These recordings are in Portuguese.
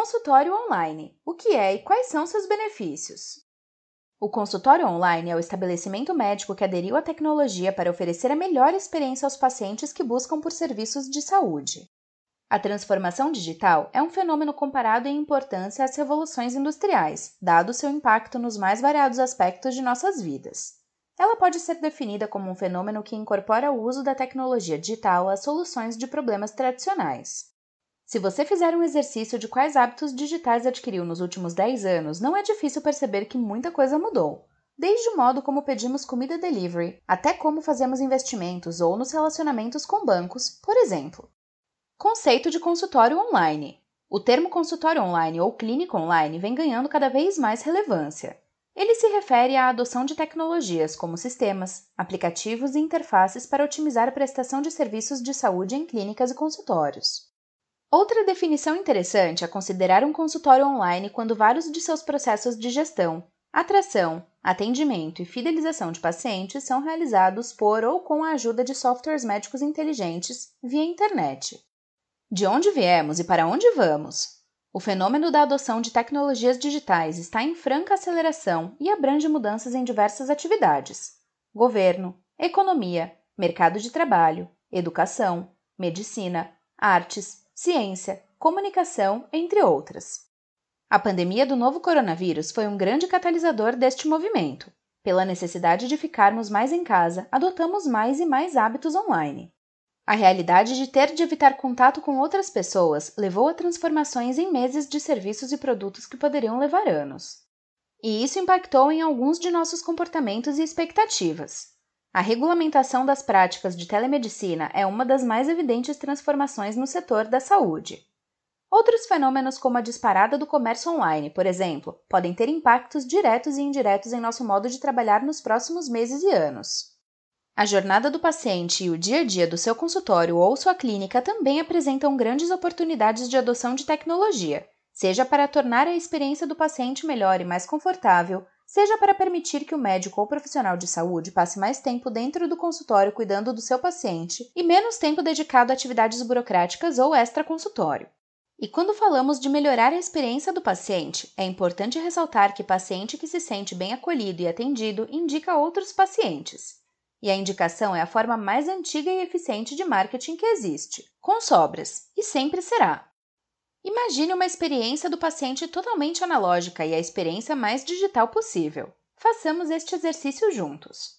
Consultório online: o que é e quais são seus benefícios? O consultório online é o estabelecimento médico que aderiu à tecnologia para oferecer a melhor experiência aos pacientes que buscam por serviços de saúde. A transformação digital é um fenômeno comparado em importância às revoluções industriais, dado seu impacto nos mais variados aspectos de nossas vidas. Ela pode ser definida como um fenômeno que incorpora o uso da tecnologia digital às soluções de problemas tradicionais. Se você fizer um exercício de quais hábitos digitais adquiriu nos últimos 10 anos, não é difícil perceber que muita coisa mudou. Desde o modo como pedimos comida delivery, até como fazemos investimentos ou nos relacionamentos com bancos, por exemplo. Conceito de consultório online. O termo consultório online ou clínica online vem ganhando cada vez mais relevância. Ele se refere à adoção de tecnologias como sistemas, aplicativos e interfaces para otimizar a prestação de serviços de saúde em clínicas e consultórios. Outra definição interessante é considerar um consultório online quando vários de seus processos de gestão, atração, atendimento e fidelização de pacientes são realizados por ou com a ajuda de softwares médicos inteligentes via internet. De onde viemos e para onde vamos? O fenômeno da adoção de tecnologias digitais está em franca aceleração e abrange mudanças em diversas atividades: governo, economia, mercado de trabalho, educação, medicina, artes, ciência, comunicação, entre outras. A pandemia do novo coronavírus foi um grande catalisador deste movimento. Pela necessidade de ficarmos mais em casa, adotamos mais e mais hábitos online. A realidade de ter de evitar contato com outras pessoas levou a transformações em meses de serviços e produtos que poderiam levar anos. E isso impactou em alguns de nossos comportamentos e expectativas. A regulamentação das práticas de telemedicina é uma das mais evidentes transformações no setor da saúde. Outros fenômenos, como a disparada do comércio online, por exemplo, podem ter impactos diretos e indiretos em nosso modo de trabalhar nos próximos meses e anos. A jornada do paciente e o dia a dia do seu consultório ou sua clínica também apresentam grandes oportunidades de adoção de tecnologia, seja para tornar a experiência do paciente melhor e mais confortável, seja para permitir que o médico ou profissional de saúde passe mais tempo dentro do consultório cuidando do seu paciente e menos tempo dedicado a atividades burocráticas ou extra-consultório. E quando falamos de melhorar a experiência do paciente, é importante ressaltar que paciente que se sente bem acolhido e atendido indica outros pacientes. E a indicação é a forma mais antiga e eficiente de marketing que existe, com sobras, e sempre será. Imagine uma experiência do paciente totalmente analógica e a experiência mais digital possível. Façamos este exercício juntos.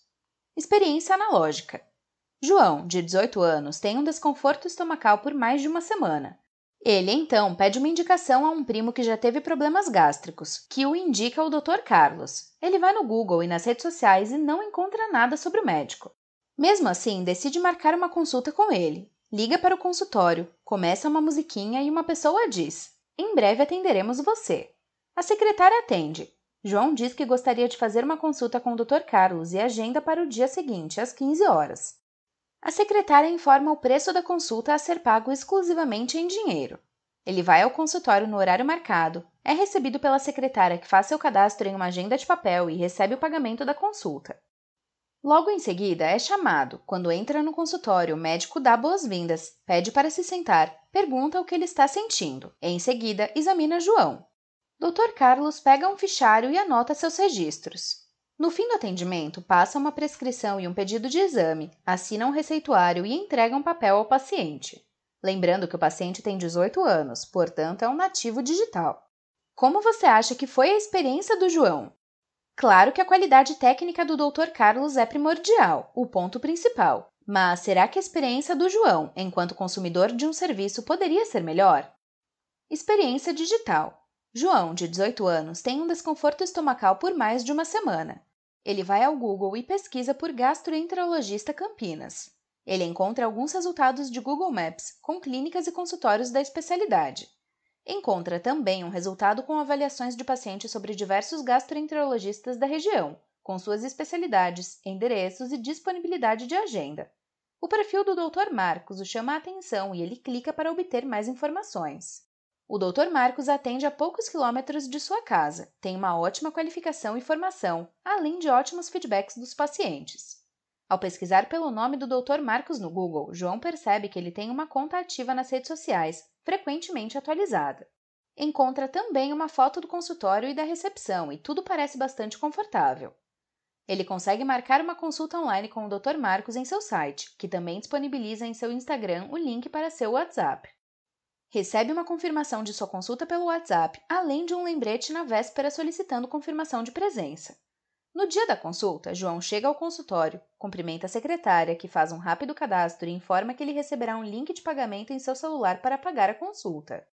Experiência analógica. João, de 18 anos, tem um desconforto estomacal por mais de uma semana. Ele então pede uma indicação a um primo que já teve problemas gástricos, que o indica ao Dr. Carlos. Ele vai no Google e nas redes sociais e não encontra nada sobre o médico. Mesmo assim, decide marcar uma consulta com ele. Liga para o consultório, começa uma musiquinha e uma pessoa diz: Em breve atenderemos você. A secretária atende. João diz que gostaria de fazer uma consulta com o Dr. Carlos e agenda para o dia seguinte, às 15 horas. A secretária informa o preço da consulta a ser pago exclusivamente em dinheiro. Ele vai ao consultório no horário marcado, é recebido pela secretária que faz seu cadastro em uma agenda de papel e recebe o pagamento da consulta. Logo em seguida, é chamado. Quando entra no consultório, o médico dá boas-vindas, pede para se sentar, pergunta o que ele está sentindo. Em seguida, examina João. Dr. Carlos pega um fichário e anota seus registros. No fim do atendimento, passa uma prescrição e um pedido de exame, assina um receituário e entrega um papel ao paciente. Lembrando que o paciente tem 18 anos, portanto é um nativo digital. Como você acha que foi a experiência do João? Claro que a qualidade técnica do Dr. Carlos é primordial, o ponto principal. Mas será que a experiência do João, enquanto consumidor de um serviço, poderia ser melhor? Experiência digital. João, de 18 anos, tem um desconforto estomacal por mais de uma semana. Ele vai ao Google e pesquisa por gastroenterologista Campinas. Ele encontra alguns resultados de Google Maps com clínicas e consultórios da especialidade. Encontra também um resultado com avaliações de pacientes sobre diversos gastroenterologistas da região, com suas especialidades, endereços e disponibilidade de agenda. O perfil do Dr. Marcos o chama a atenção e ele clica para obter mais informações. O Dr. Marcos atende a poucos quilômetros de sua casa, tem uma ótima qualificação e formação, além de ótimos feedbacks dos pacientes. Ao pesquisar pelo nome do Dr. Marcos no Google, João percebe que ele tem uma conta ativa nas redes sociais, frequentemente atualizada. encontra também uma foto do consultório e da recepção, e tudo parece bastante confortável. Ele consegue marcar uma consulta online com o Dr. Marcos em seu site, que também disponibiliza em seu Instagram o link para seu WhatsApp. Recebe uma confirmação de sua consulta pelo WhatsApp, além de um lembrete na véspera solicitando confirmação de presença. No dia da consulta, João chega ao consultório, cumprimenta a secretária, que faz um rápido cadastro e informa que ele receberá um link de pagamento em seu celular para pagar a consulta.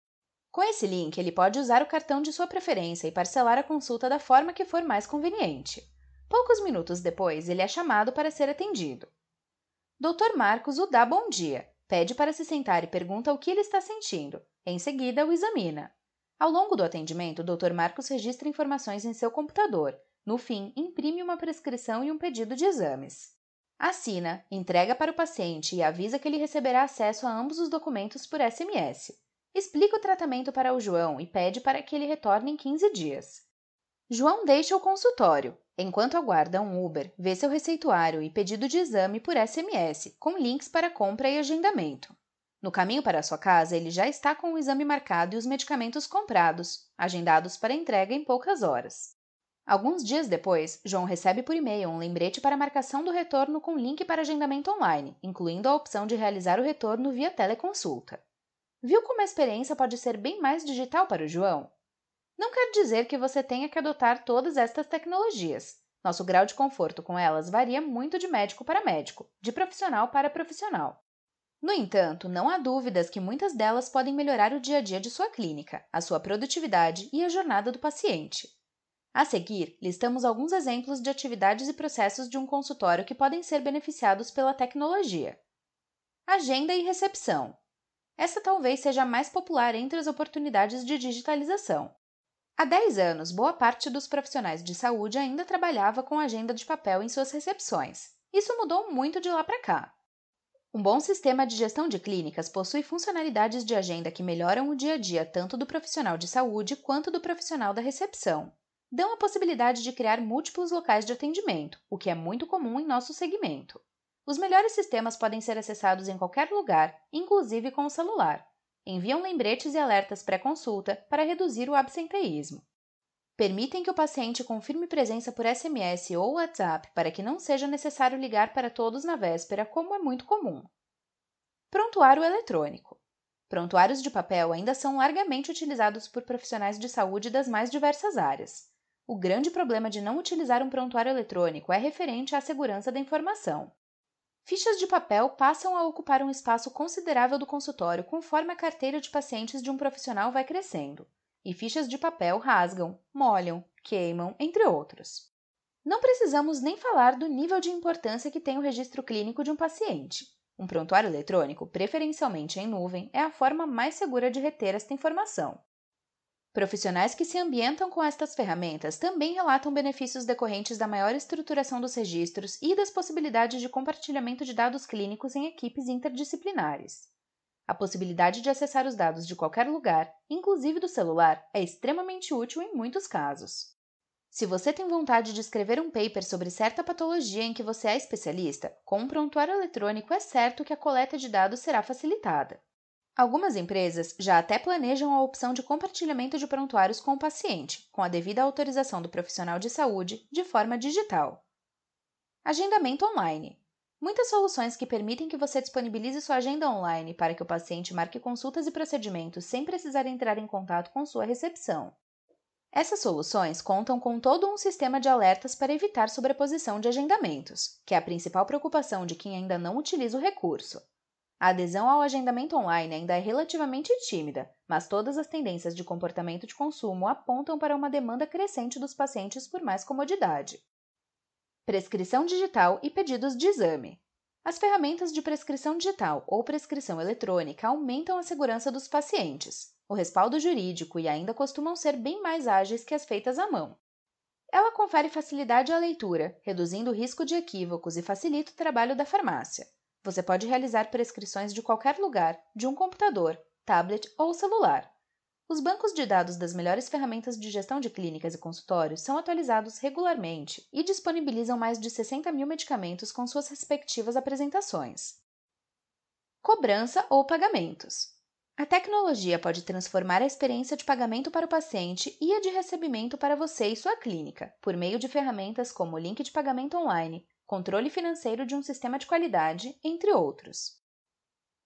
Com esse link, ele pode usar o cartão de sua preferência e parcelar a consulta da forma que for mais conveniente. Poucos minutos depois, ele é chamado para ser atendido. Dr. Marcos o dá bom dia, pede para se sentar e pergunta o que ele está sentindo. Em seguida, o examina. Ao longo do atendimento, o Dr. Marcos registra informações em seu computador. No fim, imprime uma prescrição e um pedido de exames. Assina, entrega para o paciente e avisa que ele receberá acesso a ambos os documentos por SMS. Explica o tratamento para o João e pede para que ele retorne em 15 dias. João deixa o consultório. Enquanto aguarda um Uber, vê seu receituário e pedido de exame por SMS, com links para compra e agendamento. No caminho para sua casa, ele já está com o exame marcado e os medicamentos comprados, agendados para entrega em poucas horas. Alguns dias depois, João recebe por e-mail um lembrete para marcação do retorno com link para agendamento online, incluindo a opção de realizar o retorno via teleconsulta. Viu como a experiência pode ser bem mais digital para o João? Não quer dizer que você tenha que adotar todas estas tecnologias. Nosso grau de conforto com elas varia muito de médico para médico, de profissional para profissional. No entanto, não há dúvidas que muitas delas podem melhorar o dia a dia de sua clínica, a sua produtividade e a jornada do paciente. A seguir, listamos alguns exemplos de atividades e processos de um consultório que podem ser beneficiados pela tecnologia. Agenda e recepção. Essa talvez seja a mais popular entre as oportunidades de digitalização. Há 10 anos, boa parte dos profissionais de saúde ainda trabalhava com agenda de papel em suas recepções. Isso mudou muito de lá para cá. Um bom sistema de gestão de clínicas possui funcionalidades de agenda que melhoram o dia a dia tanto do profissional de saúde quanto do profissional da recepção. Dão a possibilidade de criar múltiplos locais de atendimento, o que é muito comum em nosso segmento. Os melhores sistemas podem ser acessados em qualquer lugar, inclusive com o celular. Enviam lembretes e alertas pré-consulta para reduzir o absenteísmo. Permitem que o paciente confirme presença por SMS ou WhatsApp para que não seja necessário ligar para todos na véspera, como é muito comum. Prontuário eletrônico. Prontuários de papel ainda são largamente utilizados por profissionais de saúde das mais diversas áreas. O grande problema de não utilizar um prontuário eletrônico é referente à segurança da informação. Fichas de papel passam a ocupar um espaço considerável do consultório conforme a carteira de pacientes de um profissional vai crescendo, e fichas de papel rasgam, molham, queimam, entre outros. Não precisamos nem falar do nível de importância que tem o registro clínico de um paciente. Um prontuário eletrônico, preferencialmente em nuvem, é a forma mais segura de reter esta informação. Profissionais que se ambientam com estas ferramentas também relatam benefícios decorrentes da maior estruturação dos registros e das possibilidades de compartilhamento de dados clínicos em equipes interdisciplinares. A possibilidade de acessar os dados de qualquer lugar, inclusive do celular, é extremamente útil em muitos casos. Se você tem vontade de escrever um paper sobre certa patologia em que você é especialista, com um prontuário eletrônico é certo que a coleta de dados será facilitada. Algumas empresas já até planejam a opção de compartilhamento de prontuários com o paciente, com a devida autorização do profissional de saúde, de forma digital. Agendamento online. Muitas soluções que permitem que você disponibilize sua agenda online para que o paciente marque consultas e procedimentos sem precisar entrar em contato com sua recepção. Essas soluções contam com todo um sistema de alertas para evitar sobreposição de agendamentos, que é a principal preocupação de quem ainda não utiliza o recurso. A adesão ao agendamento online ainda é relativamente tímida, mas todas as tendências de comportamento de consumo apontam para uma demanda crescente dos pacientes por mais comodidade. Prescrição digital e pedidos de exame. As ferramentas de prescrição digital ou prescrição eletrônica aumentam a segurança dos pacientes, o respaldo jurídico e ainda costumam ser bem mais ágeis que as feitas à mão. Ela confere facilidade à leitura, reduzindo o risco de equívocos e facilita o trabalho da farmácia. Você pode realizar prescrições de qualquer lugar, de um computador, tablet ou celular. Os bancos de dados das melhores ferramentas de gestão de clínicas e consultórios são atualizados regularmente e disponibilizam mais de 60 mil medicamentos com suas respectivas apresentações. Cobrança ou pagamentos. A tecnologia pode transformar a experiência de pagamento para o paciente e a de recebimento para você e sua clínica, por meio de ferramentas como link de pagamento online, controle financeiro de um sistema de qualidade, entre outros.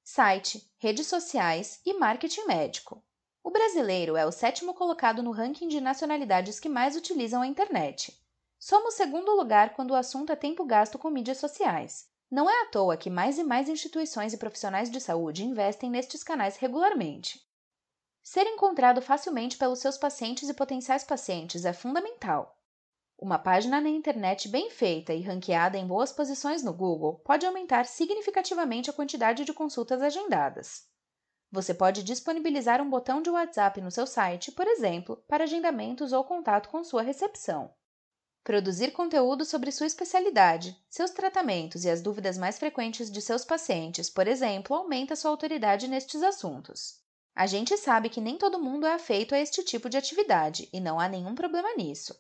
Site, redes sociais e marketing médico. O brasileiro é o sétimo colocado no ranking de nacionalidades que mais utilizam a internet. Somos segundo lugar quando o assunto é tempo gasto com mídias sociais. Não é à toa que mais e mais instituições e profissionais de saúde investem nestes canais regularmente. Ser encontrado facilmente pelos seus pacientes e potenciais pacientes é fundamental. Uma página na internet bem feita e ranqueada em boas posições no Google pode aumentar significativamente a quantidade de consultas agendadas. Você pode disponibilizar um botão de WhatsApp no seu site, por exemplo, para agendamentos ou contato com sua recepção. Produzir conteúdo sobre sua especialidade, seus tratamentos e as dúvidas mais frequentes de seus pacientes, por exemplo, aumenta sua autoridade nestes assuntos. A gente sabe que nem todo mundo é afeito a este tipo de atividade e não há nenhum problema nisso.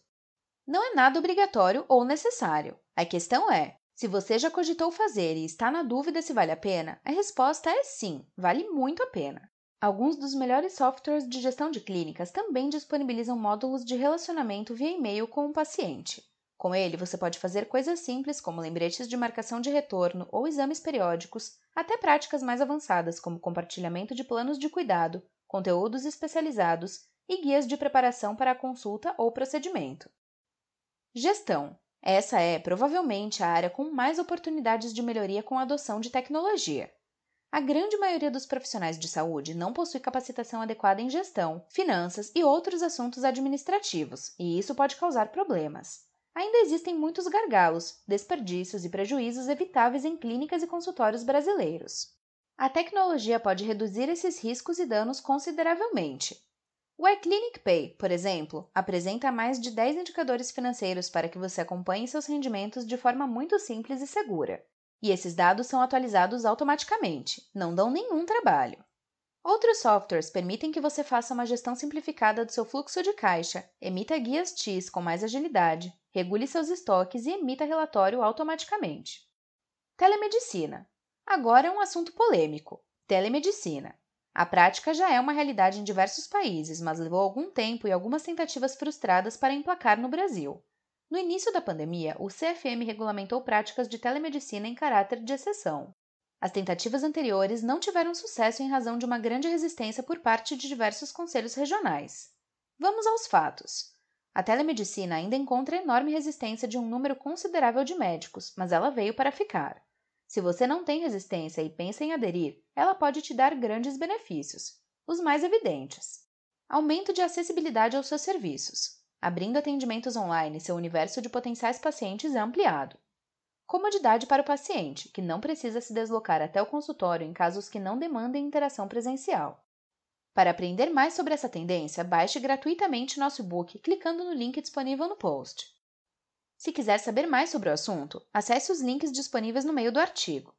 Não é nada obrigatório ou necessário. A questão é: se você já cogitou fazer e está na dúvida se vale a pena, a resposta é sim, vale muito a pena. Alguns dos melhores softwares de gestão de clínicas também disponibilizam módulos de relacionamento via e-mail com o paciente. Com ele, você pode fazer coisas simples como lembretes de marcação de retorno ou exames periódicos, até práticas mais avançadas como compartilhamento de planos de cuidado, conteúdos especializados e guias de preparação para a consulta ou procedimento. Gestão. Essa é, provavelmente, a área com mais oportunidades de melhoria com a adoção de tecnologia. A grande maioria dos profissionais de saúde não possui capacitação adequada em gestão, finanças e outros assuntos administrativos, e isso pode causar problemas. Ainda existem muitos gargalos, desperdícios e prejuízos evitáveis em clínicas e consultórios brasileiros. A tecnologia pode reduzir esses riscos e danos consideravelmente. O iClinic Pay, por exemplo, apresenta mais de 10 indicadores financeiros para que você acompanhe seus rendimentos de forma muito simples e segura. E esses dados são atualizados automaticamente, não dão nenhum trabalho. Outros softwares permitem que você faça uma gestão simplificada do seu fluxo de caixa, emita guias TIS com mais agilidade, regule seus estoques e emita relatório automaticamente. Telemedicina. Agora é um assunto polêmico. Telemedicina. A prática já é uma realidade em diversos países, mas levou algum tempo e algumas tentativas frustradas para emplacar no Brasil. No início da pandemia, o CFM regulamentou práticas de telemedicina em caráter de exceção. As tentativas anteriores não tiveram sucesso em razão de uma grande resistência por parte de diversos conselhos regionais. Vamos aos fatos. A telemedicina ainda encontra enorme resistência de um número considerável de médicos, mas ela veio para ficar. Se você não tem resistência e pensa em aderir, ela pode te dar grandes benefícios. Os mais evidentes: aumento de acessibilidade aos seus serviços. Abrindo atendimentos online, seu universo de potenciais pacientes é ampliado. Comodidade para o paciente, que não precisa se deslocar até o consultório em casos que não demandem interação presencial. Para aprender mais sobre essa tendência, baixe gratuitamente nosso e-book clicando no link disponível no post. Se quiser saber mais sobre o assunto, acesse os links disponíveis no meio do artigo.